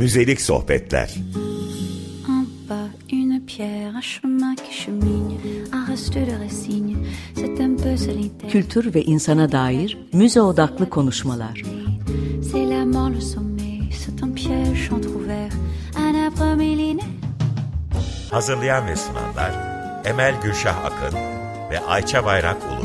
Müzelik sohbetler. En bas une pierre, un chemin qui chemine, un reste de racines, c'est un peu solitaire. Kültür ve insana dair müze odaklı konuşmalar. C'est la mort, le sommet, c'est un piège entrouvert, un arbre millénaire. Hazırlayan ve sunanlar Emel Gülşah Akın ve Ayça Bayrak Ulu.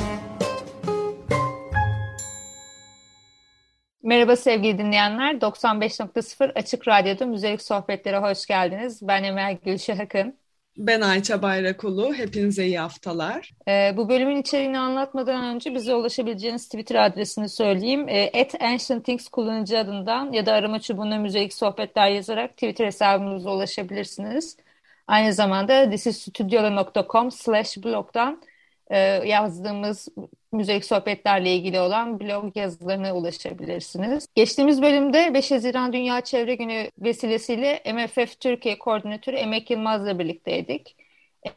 Merhaba sevgili dinleyenler. 95.0 Açık Radyo'da Müzelik Sohbetlere hoş geldiniz. Ben Emel Gülşah Akın. Ben Ayça Bayrakulu. Hepinize iyi haftalar. Ee, bu bölümün içeriğini anlatmadan önce bize ulaşabileceğiniz Twitter adresini söyleyeyim. Ee, @ancientthings kullanıcı adından ya da arama çubuğuna müzelik sohbetler yazarak Twitter hesabımıza ulaşabilirsiniz. Aynı zamanda thisisstudio.com slash blogdan e, yazdığımız müzik sohbetlerle ilgili olan blog yazılarına ulaşabilirsiniz. Geçtiğimiz bölümde 5 Haziran Dünya Çevre Günü vesilesiyle MFF Türkiye Koordinatörü Emek Yılmaz'la birlikteydik.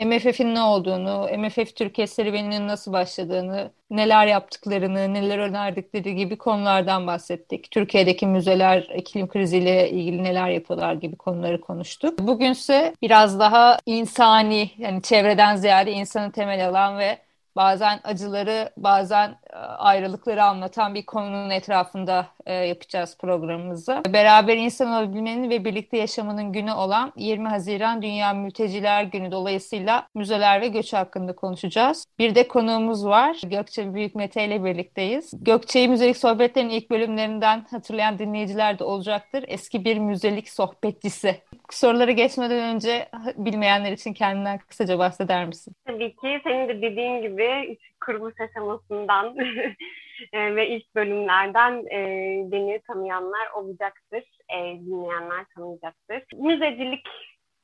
MFF'in ne olduğunu, MFF Türkiye serüveninin nasıl başladığını, neler yaptıklarını, neler önerdikleri gibi konulardan bahsettik. Türkiye'deki müzeler iklim kriziyle ilgili neler yapıyorlar gibi konuları konuştuk. Bugünse biraz daha insani, yani çevreden ziyade insanı temel alan ve bazen acıları, bazen e, ayrılıkları anlatan bir konunun etrafında e, yapacağız programımızı. Beraber insan olabilmenin ve birlikte yaşamanın günü olan 20 Haziran Dünya Mülteciler Günü dolayısıyla müzeler ve göç hakkında konuşacağız. Bir de konuğumuz var. Gökçe Büyük Mete ile birlikteyiz. Gökçe'yi müzelik sohbetlerin ilk bölümlerinden hatırlayan dinleyiciler de olacaktır. Eski bir müzelik sohbetçisi. Soruları geçmeden önce bilmeyenler için kendinden kısaca bahseder misin? Tabii ki senin de dediğin gibi kuruluş aşamasından e, ve ilk bölümlerden e, beni tanıyanlar olacaktır, e, dinleyenler tanıyacaktır. Müzecilik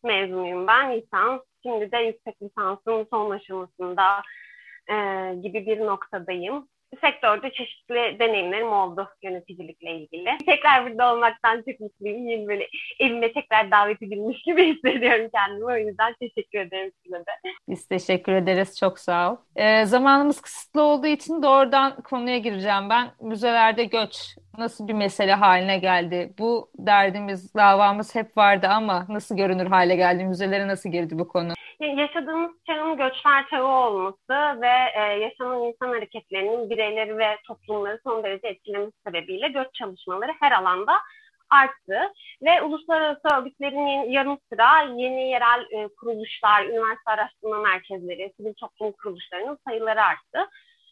mezunuyum ben lisans. Şimdi de yüksek lisansın son aşamasında gibi bir noktadayım sektörde çeşitli deneyimlerim oldu yöneticilikle ilgili. Tekrar burada olmaktan çok mutluyum. Yine böyle evime tekrar davet edilmiş gibi hissediyorum kendimi. O yüzden teşekkür ederim size de. Biz teşekkür ederiz. Çok sağ ol. Ee, zamanımız kısıtlı olduğu için doğrudan konuya gireceğim ben. Müzelerde göç nasıl bir mesele haline geldi? Bu derdimiz, davamız hep vardı ama nasıl görünür hale geldi? Müzelere nasıl girdi bu konu? Yaşadığımız çağın göçler çağı olması ve e, yaşanan insan hareketlerinin bireyleri ve toplumları son derece etkilemesi sebebiyle göç çalışmaları her alanda arttı ve uluslararası örgütlerin yanı sıra yeni yerel e, kuruluşlar, üniversite araştırma merkezleri, sivil toplum kuruluşlarının sayıları arttı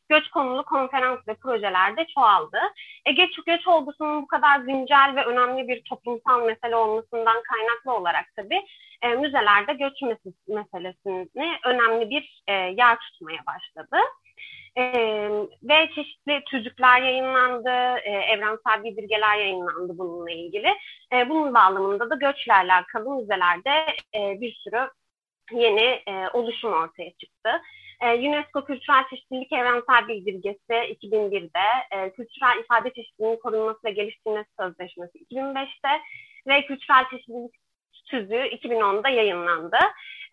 göç konulu konferans ve projelerde çoğaldı. E, göç, göç olgusunun bu kadar güncel ve önemli bir toplumsal mesele olmasından kaynaklı olarak tabii e, müzelerde göç meselesini önemli bir e, yer tutmaya başladı. E, ve çeşitli tüzükler yayınlandı, e, evrensel bildirgeler yayınlandı bununla ilgili. E, bunun bağlamında da göçle alakalı müzelerde e, bir sürü yeni e, oluşum ortaya çıktı. E, UNESCO Kültürel Çeşitlilik Evrensel Bildirgesi 2001'de, e, Kültürel İfade Çeşitliliğinin Korunması ve Geliştirilmesi Sözleşmesi 2005'te ve Kültürel Çeşitlilik Tüzüğü 2010'da yayınlandı.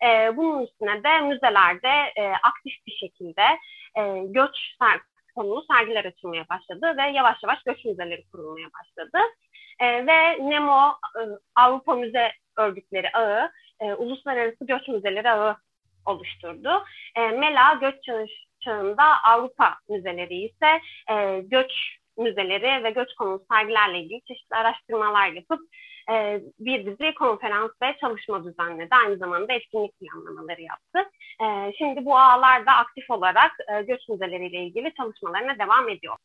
E, bunun üstüne de müzelerde e, aktif bir şekilde e, göç ser konulu sergiler açılmaya başladı ve yavaş yavaş göç müzeleri kurulmaya başladı. E, ve NEMO, e, Avrupa Müze Örgütleri Ağı, e, Uluslararası Göç Müzeleri Ağı oluşturdu. E, MELA göç çağında Avrupa müzeleri ise e, göç müzeleri ve göç konulu sergilerle ilgili çeşitli araştırmalar yapıp e, bir dizi konferans ve çalışma düzenledi. Aynı zamanda etkinlik planlamaları yaptı. E, şimdi bu ağlarda aktif olarak e, göç müzeleriyle ilgili çalışmalarına devam ediyor.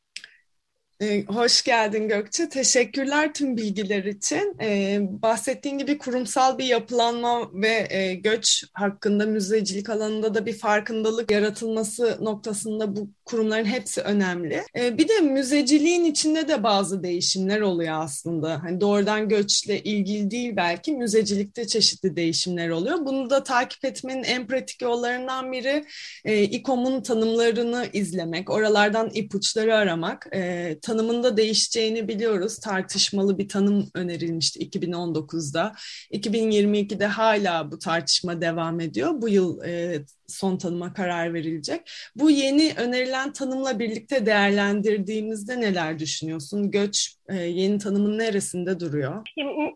Ee, hoş geldin Gökçe. Teşekkürler tüm bilgiler için. Ee, bahsettiğin gibi kurumsal bir yapılanma ve e, göç hakkında müzecilik alanında da bir farkındalık yaratılması noktasında bu kurumların hepsi önemli. Ee, bir de müzeciliğin içinde de bazı değişimler oluyor aslında. Hani doğrudan göçle ilgili değil belki müzecilikte çeşitli değişimler oluyor. Bunu da takip etmenin en pratik yollarından biri e, İKOM'un tanımlarını izlemek, oralardan ipuçları aramak, e, tanımında değişeceğini biliyoruz. Tartışmalı bir tanım önerilmişti 2019'da. 2022'de hala bu tartışma devam ediyor. Bu yıl e, son tanıma karar verilecek. Bu yeni önerilen tanımla birlikte değerlendirdiğimizde neler düşünüyorsun? Göç e, yeni tanımın neresinde duruyor?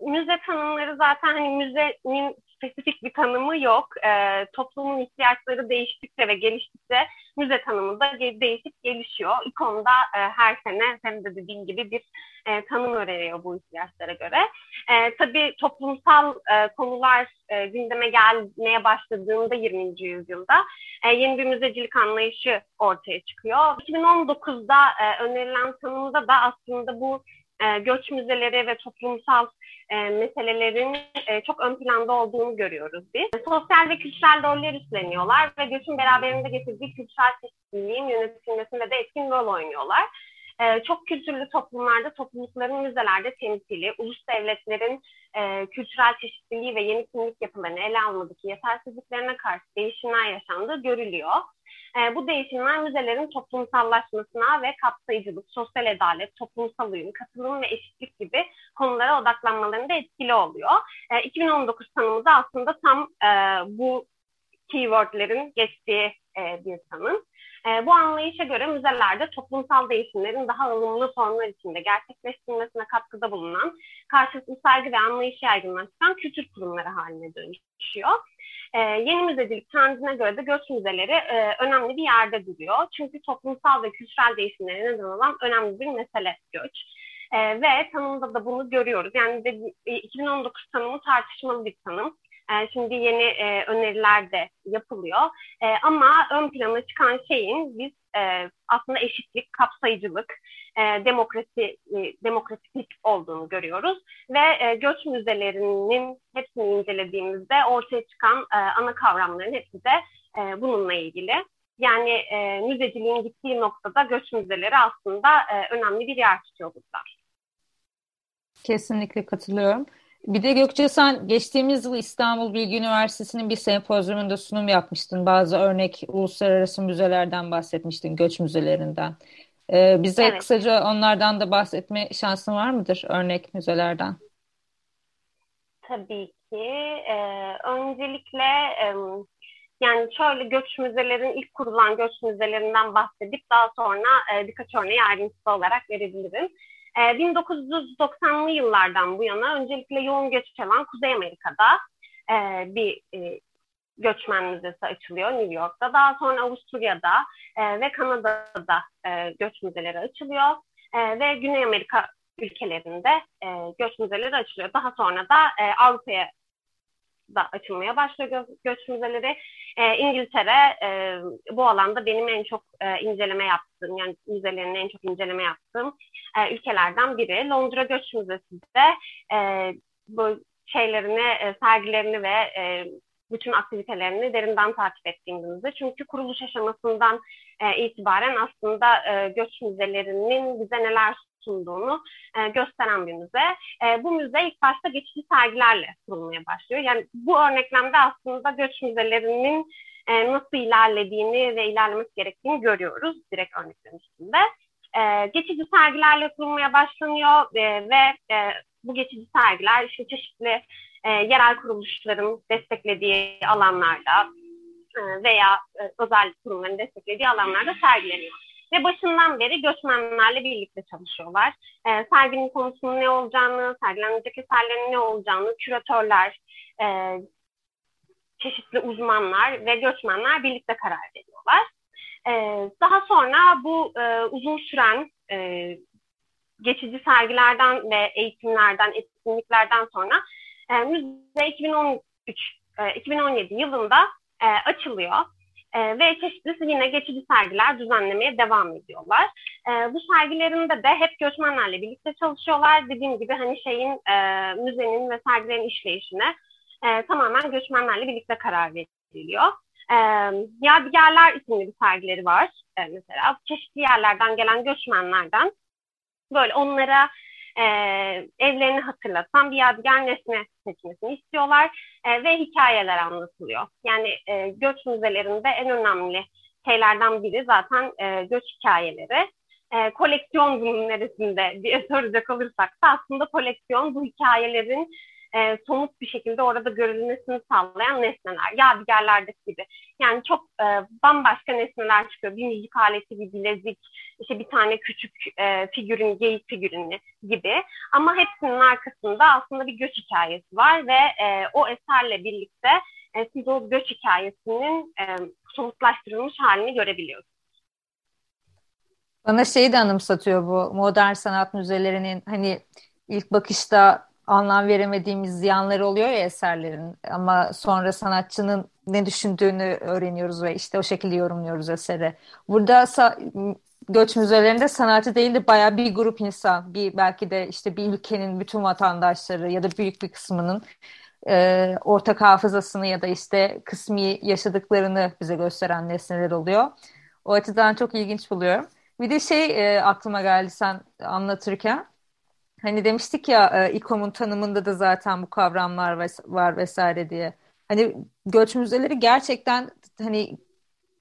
Müze tanımları zaten hani müzenin spesifik bir tanımı yok. E, toplumun ihtiyaçları değiştikçe ve geliştikçe müze tanımı da değişip gelişiyor. İkonda e, her sene senin de dediğin gibi bir e, tanım öneriyor bu ihtiyaçlara göre. E, tabii toplumsal e, konular e, gündeme gelmeye başladığında 20. yüzyılda e, yeni bir müzecilik anlayışı ortaya çıkıyor. 2019'da e, önerilen tanımda da aslında bu e, göç müzeleri ve toplumsal e, meselelerin e, çok ön planda olduğunu görüyoruz biz. Sosyal ve kültürel roller üstleniyorlar ve göçün beraberinde getirdiği kültürel çeşitliliğin yönetilmesinde de etkin rol oynuyorlar. E, çok kültürlü toplumlarda toplulukların müzelerde temsili, ulus devletlerin kültürel çeşitliliği ve yeni kimlik yapılarını ele almadaki yetersizliklerine karşı değişimler yaşandığı görülüyor. E, bu değişimler müzelerin toplumsallaşmasına ve kapsayıcılık, sosyal adalet, toplumsal uyum, katılım ve eşitlik gibi konulara odaklanmalarında etkili oluyor. E, 2019 tanımı da aslında tam e, bu keywordlerin geçtiği e, bir tanım. E, bu anlayışa göre müzelerde toplumsal değişimlerin daha ılımlı formlar içinde gerçekleştirilmesine katkıda bulunan, karşılıklı saygı ve anlayışı yaygınlaştıran kültür kurumları haline dönüşüyor. E, yeni müzecilik trendine göre de göç müzeleri e, önemli bir yerde duruyor. Çünkü toplumsal ve kültürel değişimlere neden olan önemli bir mesele göç. E, ve tanımda da bunu görüyoruz. Yani de, 2019 tanımı tartışmalı bir tanım. E, şimdi yeni e, öneriler de yapılıyor. E, ama ön plana çıkan şeyin biz e, aslında eşitlik, kapsayıcılık, e, demokrasi, e, demokratiklik olduğunu görüyoruz. Ve e, göç müzelerinin hepsini incelediğimizde ortaya çıkan e, ana kavramların hepsi de e, bununla ilgili. Yani e, müzeciliğin gittiği noktada göç müzeleri aslında e, önemli bir yer tutuyor burada. Kesinlikle katılıyorum. Bir de Gökçe sen geçtiğimiz yıl İstanbul Bilgi Üniversitesi'nin bir sempozyumunda sunum yapmıştın. Bazı örnek uluslararası müzelerden bahsetmiştin, göç müzelerinden. Ee, bize evet. kısaca onlardan da bahsetme şansın var mıdır, örnek müzelerden? Tabii ki. Ee, öncelikle e, yani şöyle göç müzelerin ilk kurulan göç müzelerinden bahsedip daha sonra e, birkaç örneği ayrıntılı olarak verebilirim. 1990'lı ee, yıllardan bu yana öncelikle yoğun göç alan Kuzey Amerika'da e, bir e, göçmen müzesi açılıyor New York'ta. Daha sonra Avusturya'da e, ve Kanada'da e, göç müzeleri açılıyor. E, ve Güney Amerika ülkelerinde e, göç müzeleri açılıyor. Daha sonra da e, Avrupa'ya da açılmaya başlıyor gö göç müzeleri. E, İngiltere e, bu alanda benim en çok e, inceleme yaptığım, yani müzelerini en çok inceleme yaptığım e, ülkelerden biri. Londra Göç Müzesi de e, bu şeylerini, e, sergilerini ve e, bütün aktivitelerini derinden takip ettiğimizde. Çünkü kuruluş aşamasından e, itibaren aslında e, göç müzelerinin bize neler sunduğunu e, gösteren bir müze. E, bu müze ilk başta geçici sergilerle kurulmaya başlıyor. Yani bu örneklemde aslında göç müzelerinin e, nasıl ilerlediğini ve ilerlemesi gerektiğini görüyoruz direkt örneklerin üstünde. E, geçici sergilerle kurulmaya başlanıyor e, ve e, bu geçici sergiler işte çeşitli e, yerel kuruluşların desteklediği alanlarda e, veya e, özel kurumların desteklediği alanlarda sergileniyor. Ve başından beri göçmenlerle birlikte çalışıyorlar. E, serginin konusunun ne olacağını, sergilenecek eserlerin ne olacağını küratörler, e, çeşitli uzmanlar ve göçmenler birlikte karar veriyorlar. E, daha sonra bu e, uzun süren e, geçici sergilerden ve eğitimlerden, etkinliklerden sonra e, müze 2013 e, 2017 yılında e, açılıyor. E, ve çeşitli yine geçici sergiler düzenlemeye devam ediyorlar. E, bu sergilerinde de hep göçmenlerle birlikte çalışıyorlar. Dediğim gibi hani şeyin e, müzenin ve sergilerin işleyişine e, tamamen göçmenlerle birlikte karar veriliyor. E, Yadigarlar isimli bir sergileri var e, mesela. Çeşitli yerlerden gelen göçmenlerden böyle onlara e, evlerini hatırlatan bir yadigar nesne seçmesini istiyorlar e, ve hikayeler anlatılıyor. Yani e, göç müzelerinde en önemli şeylerden biri zaten e, göç hikayeleri. e, koleksiyon bunun neresinde diye soracak olursak da aslında koleksiyon bu hikayelerin e, somut bir şekilde orada görülmesini sağlayan nesneler. Yadigarlardaki gibi. Yani çok e, bambaşka nesneler çıkıyor. Bir müzik aleti, bir bilezik, işte bir tane küçük e, figürün, geyik figürünü gibi. Ama hepsinin arkasında aslında bir göç hikayesi var ve e, o eserle birlikte e, siz o göç hikayesinin e, somutlaştırılmış halini görebiliyorsunuz. Bana şeyi de anımsatıyor bu modern sanat müzelerinin hani ilk bakışta anlam veremediğimiz ziyanları oluyor ya eserlerin ama sonra sanatçının ne düşündüğünü öğreniyoruz ve işte o şekilde yorumluyoruz eseri. Burada göç müzelerinde sanatçı değil de bayağı bir grup insan, bir belki de işte bir ülkenin bütün vatandaşları ya da büyük bir kısmının e, ortak hafızasını ya da işte kısmi yaşadıklarını bize gösteren nesneler oluyor. O açıdan çok ilginç buluyorum. Bir de şey e, aklıma geldi sen anlatırken. Hani demiştik ya e, İKOM'un tanımında da zaten bu kavramlar var vesaire diye. Hani göç müzeleri gerçekten hani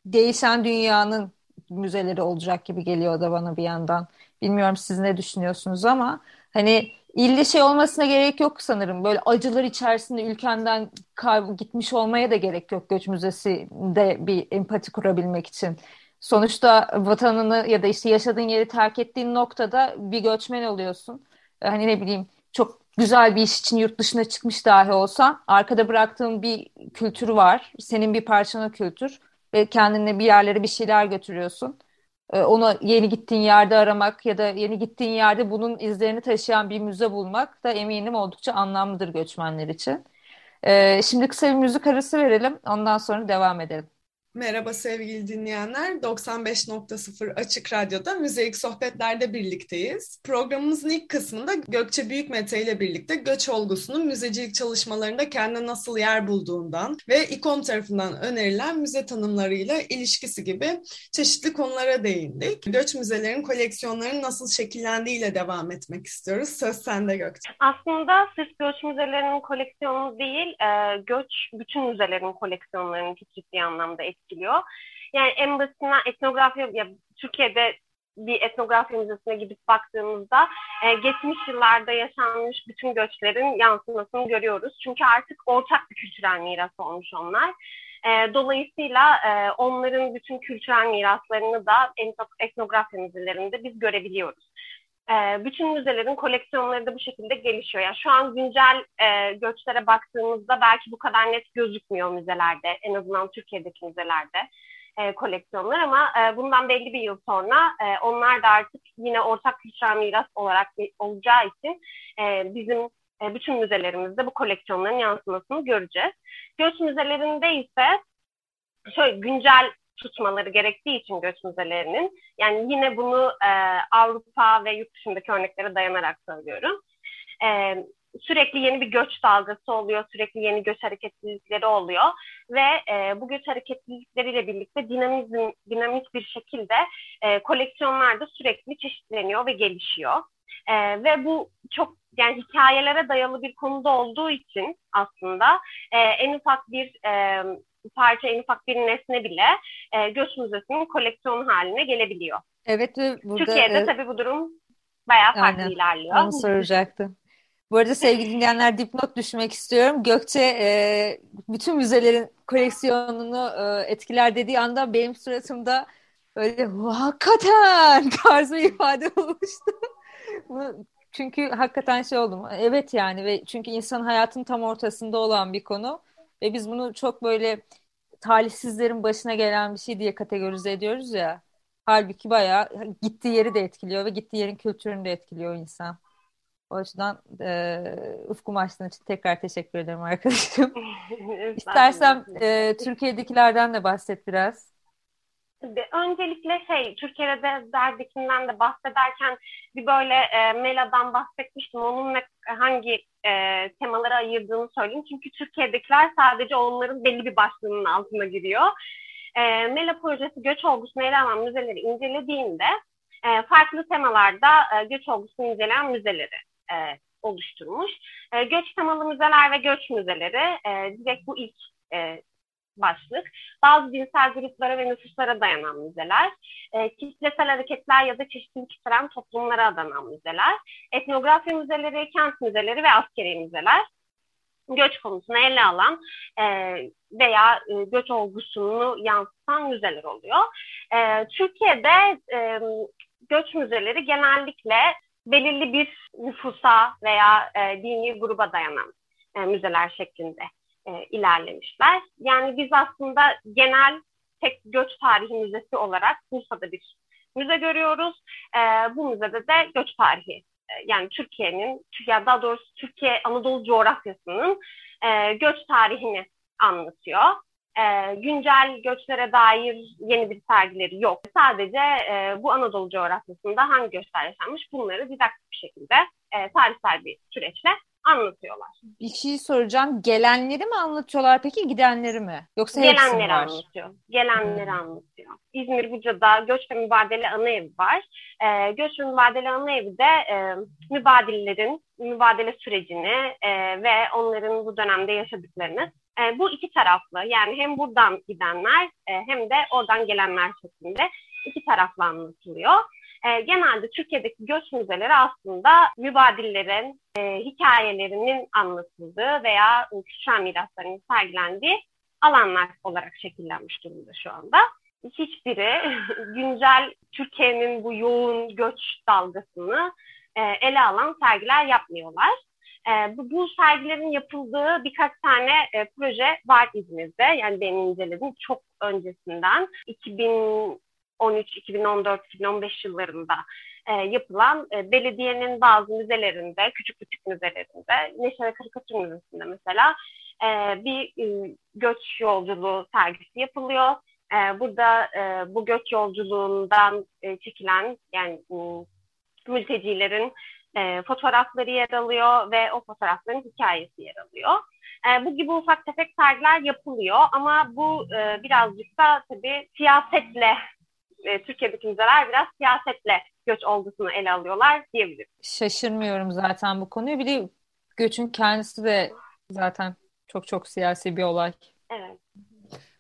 değişen dünyanın müzeleri olacak gibi geliyor da bana bir yandan. Bilmiyorum siz ne düşünüyorsunuz ama hani ille şey olmasına gerek yok sanırım. Böyle acılar içerisinde ülkenden kaybı gitmiş olmaya da gerek yok göç müzesinde bir empati kurabilmek için. Sonuçta vatanını ya da işte yaşadığın yeri terk ettiğin noktada bir göçmen oluyorsun. Hani ne bileyim çok güzel bir iş için yurt dışına çıkmış dahi olsan arkada bıraktığın bir kültür var. Senin bir parçanı kültür ve kendine bir yerlere bir şeyler götürüyorsun. Ee, onu yeni gittiğin yerde aramak ya da yeni gittiğin yerde bunun izlerini taşıyan bir müze bulmak da eminim oldukça anlamlıdır göçmenler için. Ee, şimdi kısa bir müzik arası verelim. Ondan sonra devam edelim. Merhaba sevgili dinleyenler. 95.0 Açık Radyo'da Müzeik Sohbetler'de birlikteyiz. Programımızın ilk kısmında Gökçe Büyükmete ile birlikte göç olgusunun müzecilik çalışmalarında kendine nasıl yer bulduğundan ve İKOM tarafından önerilen müze tanımlarıyla ilişkisi gibi çeşitli konulara değindik. Göç müzelerin koleksiyonlarının nasıl şekillendiğiyle devam etmek istiyoruz. Söz sende Gökçe. Aslında sırf göç müzelerinin koleksiyonu değil, e, göç bütün müzelerin koleksiyonlarını ciddi anlamda etkiliyor etkiliyor. Yani en basitinden etnografi, ya Türkiye'de bir etnografi müzesine gidip baktığımızda e, geçmiş yıllarda yaşanmış bütün göçlerin yansımasını görüyoruz. Çünkü artık ortak bir kültürel miras olmuş onlar. E, dolayısıyla e, onların bütün kültürel miraslarını da etnografi müzelerinde biz görebiliyoruz. E, bütün müzelerin koleksiyonları da bu şekilde gelişiyor. Yani şu an güncel e, göçlere baktığımızda belki bu kadar net gözükmüyor müzelerde, en azından Türkiye'deki müzelerde e, koleksiyonlar ama e, bundan belli bir yıl sonra e, onlar da artık yine ortak kültürel miras olarak olacağı için e, bizim e, bütün müzelerimizde bu koleksiyonların yansımasını göreceğiz. Göç müzelerinde ise şöyle güncel tutmaları gerektiği için göç müzelerinin yani yine bunu e, Avrupa ve yurt dışındaki örneklere dayanarak söylüyorum. E, sürekli yeni bir göç dalgası oluyor, sürekli yeni göç hareketlilikleri oluyor ve e, bu göç hareketlilikleriyle birlikte dinamizm, dinamik bir şekilde e, koleksiyonlar da sürekli çeşitleniyor ve gelişiyor. E, ve bu çok yani hikayelere dayalı bir konuda olduğu için aslında e, en ufak bir e, parça, en ufak bir nesne bile e, göç müzesinin koleksiyonu haline gelebiliyor. Evet burada... Türkiye'de e, tabii bu durum bayağı farklı aynen, ilerliyor. Onu soracaktım. Bu arada sevgili dinleyenler dipnot düşmek istiyorum. Gökçe e, bütün müzelerin koleksiyonunu e, etkiler dediği anda benim suratımda böyle hakikaten tarzı ifade olmuştu. Bu, çünkü hakikaten şey oldum. Evet yani ve çünkü insan hayatın tam ortasında olan bir konu. Ve biz bunu çok böyle talihsizlerin başına gelen bir şey diye kategorize ediyoruz ya. Halbuki bayağı gittiği yeri de etkiliyor ve gittiği yerin kültürünü de etkiliyor insan. O açıdan e, ufkum açtığın için tekrar teşekkür ederim arkadaşım. İstersem e, Türkiye'dekilerden de bahset biraz. Öncelikle şey Türkiye'de derdikinden de bahsederken bir böyle e, Mela'dan bahsetmiştim. Onun ne, hangi e, temalara ayırdığını söyleyeyim. Çünkü Türkiye'dekiler sadece onların belli bir başlığının altına giriyor. E, Mela projesi göç olgusunu ele alan müzeleri incelediğinde e, farklı temalarda e, göç olgusunu inceleyen müzeleri e, oluşturmuş. E, göç temalı müzeler ve göç müzeleri e, direkt bu ilk e, başlık. Bazı dinsel gruplara ve nüfuslara dayanan müzeler, e, kitlesel hareketler ya da çeşitlilik içeren toplumlara adanan müzeler, etnografya müzeleri, kent müzeleri ve askeri müzeler, göç konusunu ele alan e, veya e, göç olgusunu yansıtan müzeler oluyor. E, Türkiye'de e, göç müzeleri genellikle belirli bir nüfusa veya e, dini gruba dayanan e, müzeler şeklinde e, ilerlemişler. Yani biz aslında genel tek göç tarihi müzesi olarak Bursa'da bir müze görüyoruz. E, bu müzede de göç tarihi e, yani Türkiye'nin, ya daha doğrusu Türkiye Anadolu coğrafyasının e, göç tarihini anlatıyor. E, güncel göçlere dair yeni bir sergileri yok. Sadece e, bu Anadolu coğrafyasında hangi göçler yaşanmış bunları didaktik bir şekilde e, tarihsel bir süreçle anlatıyorlar. Bir şey soracağım. Gelenleri mi anlatıyorlar peki gidenleri mi? Yoksa Gelenleri anlatıyor. Gelenleri anlatıyor. İzmir Buca'da Göç ve Mübadele Anaevi var. Ee, Göç ve Mübadele Anaevi de e, mübadillerin mübadele sürecini e, ve onların bu dönemde yaşadıklarını e, bu iki taraflı yani hem buradan gidenler e, hem de oradan gelenler şeklinde iki taraflı anlatılıyor. E, genelde Türkiye'deki göç müzeleri aslında mübadillerin e, hikayelerinin anlatıldığı veya kültürel miraslarının sergilendiği alanlar olarak şekillenmiş durumda şu anda. Hiçbiri güncel Türkiye'nin bu yoğun göç dalgasını e, ele alan sergiler yapmıyorlar. E, bu, bu sergilerin yapıldığı birkaç tane e, proje var İzmir'de. Yani benim inceledim çok öncesinden. 2000 2013, 2014, 2015 yıllarında e, yapılan e, belediyenin bazı müzelerinde, küçük küçük müzelerinde, Neşe ve Karikatür Müzesi'nde mesela e, bir e, göç yolculuğu sergisi yapılıyor. E, burada e, bu göç yolculuğundan e, çekilen yani e, mültecilerin e, fotoğrafları yer alıyor ve o fotoğrafların hikayesi yer alıyor. E, bu gibi ufak tefek sergiler yapılıyor ama bu e, birazcık da tabii siyasetle e, Türkiye'deki müzeler biraz siyasetle göç olgusunu ele alıyorlar diyebilirim. Şaşırmıyorum zaten bu konuyu. Bir de göçün kendisi de zaten çok çok siyasi bir olay. Evet.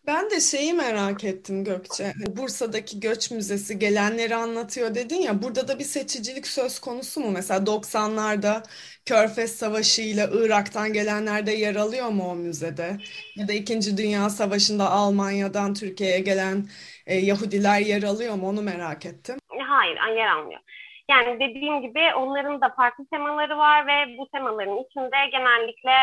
Ben de şeyi merak ettim Gökçe. Hani Bursa'daki Göç Müzesi gelenleri anlatıyor dedin ya. Burada da bir seçicilik söz konusu mu? Mesela 90'larda Körfez Savaşı ile Irak'tan gelenler de yer alıyor mu o müzede? Ya da İkinci Dünya Savaşı'nda Almanya'dan Türkiye'ye gelen e, Yahudiler yer alıyor mu? Onu merak ettim. Hayır, yer almıyor. Yani dediğim gibi onların da farklı temaları var ve bu temaların içinde genellikle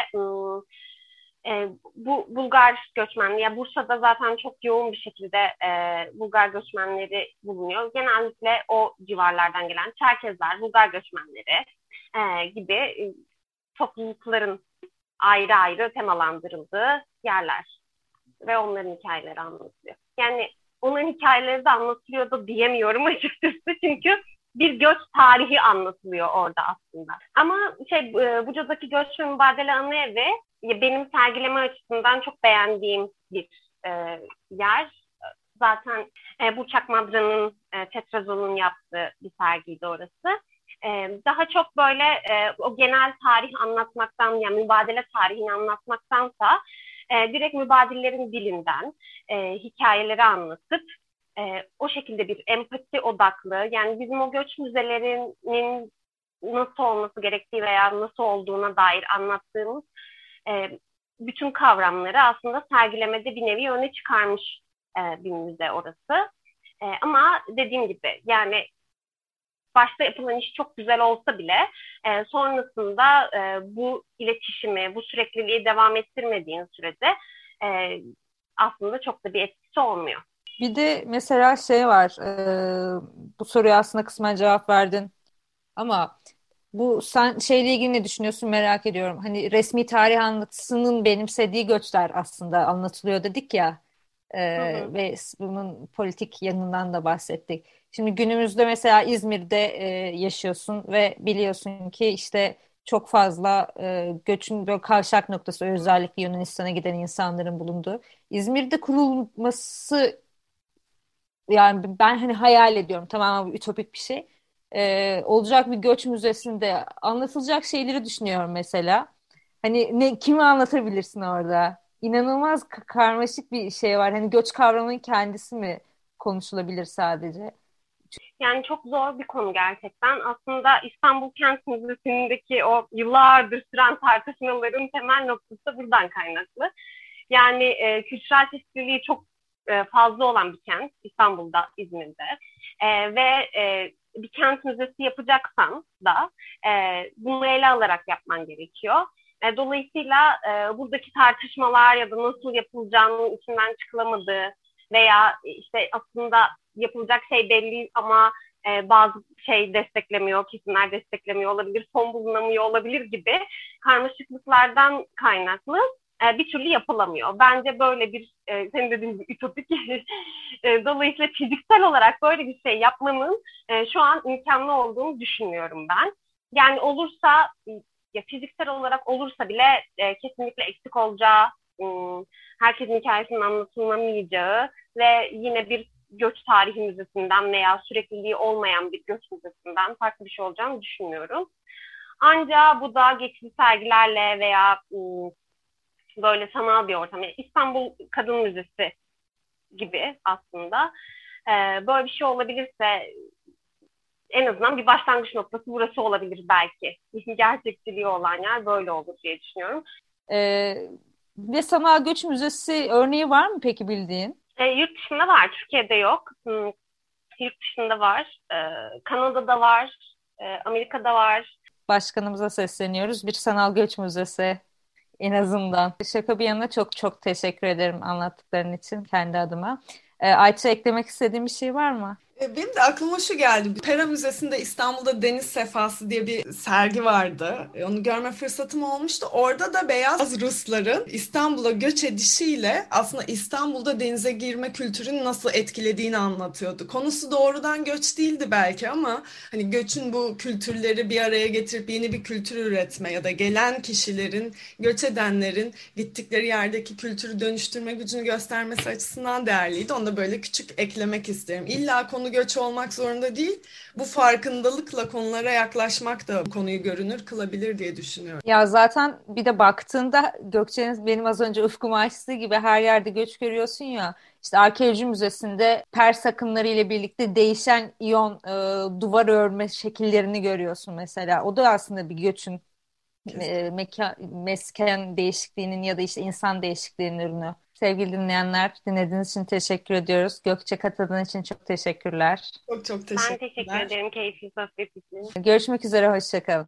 e, bu Bulgar göçmenliği, ya Bursa'da zaten çok yoğun bir şekilde e, Bulgar göçmenleri bulunuyor. Genellikle o civarlardan gelen Çerkezler, Bulgar göçmenleri e, gibi e, toplulukların ayrı ayrı temalandırıldığı yerler ve onların hikayeleri anlatılıyor. Yani onların hikayeleri de anlatılıyor da diyemiyorum açıkçası çünkü bir göç tarihi anlatılıyor orada aslında. Ama şey e, Buca'daki göç ve mübadele anı evi benim sergileme açısından çok beğendiğim bir e, yer. Zaten e, Burçak Madra'nın e, Tetrazol'un yaptığı bir sergiydi orası. E, daha çok böyle e, o genel tarih anlatmaktan yani mübadele tarihini anlatmaktansa e, direkt mübadillerin dilinden e, hikayeleri anlatıp e, o şekilde bir empati odaklı yani bizim o göç müzelerinin nasıl olması gerektiği veya nasıl olduğuna dair anlattığımız e, bütün kavramları aslında sergilemede bir nevi öne çıkarmış e, bir müze orası. E, ama dediğim gibi yani başta yapılan iş çok güzel olsa bile e, sonrasında e, bu iletişimi, bu sürekliliği devam ettirmediğin sürede e, aslında çok da bir etkisi olmuyor. Bir de mesela şey var, e, bu soruya aslında kısmen cevap verdin ama bu sen şeyle ilgili ne düşünüyorsun merak ediyorum. Hani resmi tarih anlatısının benimsediği göçler aslında anlatılıyor dedik ya e, hı hı. ve bunun politik yanından da bahsettik. Şimdi günümüzde mesela İzmir'de e, yaşıyorsun ve biliyorsun ki işte çok fazla e, göçün böyle kavşak noktası özellikle Yunanistan'a giden insanların bulunduğu. İzmir'de kurulması yani ben hani hayal ediyorum tamamen ütopik bir şey. E, olacak bir göç müzesinde anlatılacak şeyleri düşünüyorum mesela. Hani ne kimi anlatabilirsin orada? İnanılmaz karmaşık bir şey var. Hani göç kavramının kendisi mi konuşulabilir sadece? Yani çok zor bir konu gerçekten. Aslında İstanbul Kent Müzesi'ndeki o yıllardır süren tartışmaların temel noktası buradan kaynaklı. Yani e, kültürel çeşitliliği çok e, fazla olan bir kent İstanbul'da, İzmir'de. E, ve e, bir kent müzesi yapacaksan da e, bunu ele alarak yapman gerekiyor. E, dolayısıyla e, buradaki tartışmalar ya da nasıl yapılacağının içinden çıkılamadığı veya işte aslında yapılacak şey belli ama e, bazı şey desteklemiyor, kesimler desteklemiyor olabilir, son bulunamıyor olabilir gibi karmaşıklıklardan kaynaklı e, bir türlü yapılamıyor. Bence böyle bir, e, senin dediğin gibi ütopik, e, dolayısıyla fiziksel olarak böyle bir şey yapmanın e, şu an imkanlı olduğunu düşünüyorum ben. Yani olursa, ya fiziksel olarak olursa bile e, kesinlikle eksik olacağı, e, herkesin hikayesinin anlatılamayacağı ve yine bir göç tarihi müzesinden veya sürekliliği olmayan bir göç müzesinden farklı bir şey olacağını düşünmüyorum. Ancak bu da geçici sergilerle veya böyle sanal bir ortam. Yani İstanbul Kadın Müzesi gibi aslında. Böyle bir şey olabilirse en azından bir başlangıç noktası burası olabilir belki. Gerçekçiliği olan yer böyle olur diye düşünüyorum. Ee, ve sanal göç müzesi örneği var mı peki bildiğin? E, yurt dışında var, Türkiye'de yok. Hmm, yurt dışında var, e, Kanada'da var, e, Amerika'da var. Başkanımıza sesleniyoruz. Bir sanal göç müzesi en azından. Şaka bir yana çok çok teşekkür ederim anlattıkların için kendi adıma. E, Ayça eklemek istediğin bir şey var mı? E, benim de aklıma şu geldi. Pera Müzesi'nde İstanbul'da Deniz Sefası diye bir sergi vardı. E, onu görme fırsatım olmuştu. Orada da beyaz Rusların İstanbul'a göç edişiyle aslında İstanbul'da denize girme kültürünü nasıl etkilediğini anlatıyordu. Konusu doğrudan göç değildi belki ama hani göçün bu kültürleri bir araya getirip yeni bir kültür üretme ya da gelen kişilerin, göç edenlerin gittikleri yerdeki kültürü dönüştürme gücünü göstermesi açısından değerliydi. Onu da böyle küçük eklemek isterim. İlla konu konu göç olmak zorunda değil. Bu farkındalıkla konulara yaklaşmak da konuyu görünür kılabilir diye düşünüyorum. Ya zaten bir de baktığında Gökçe'nin benim az önce ufkumu açtığı gibi her yerde göç görüyorsun ya. İşte Arkeoloji Müzesi'nde Pers akımları ile birlikte değişen iyon e, duvar örme şekillerini görüyorsun mesela. O da aslında bir göçün e, mekan, mesken değişikliğinin ya da işte insan değişikliğinin ürünü. Sevgili dinleyenler, dinlediğiniz için teşekkür ediyoruz. Gökçe katıldığın için çok teşekkürler. Çok çok teşekkürler. Ben teşekkür ederim keyifli sohbet için. Görüşmek üzere, hoşçakalın.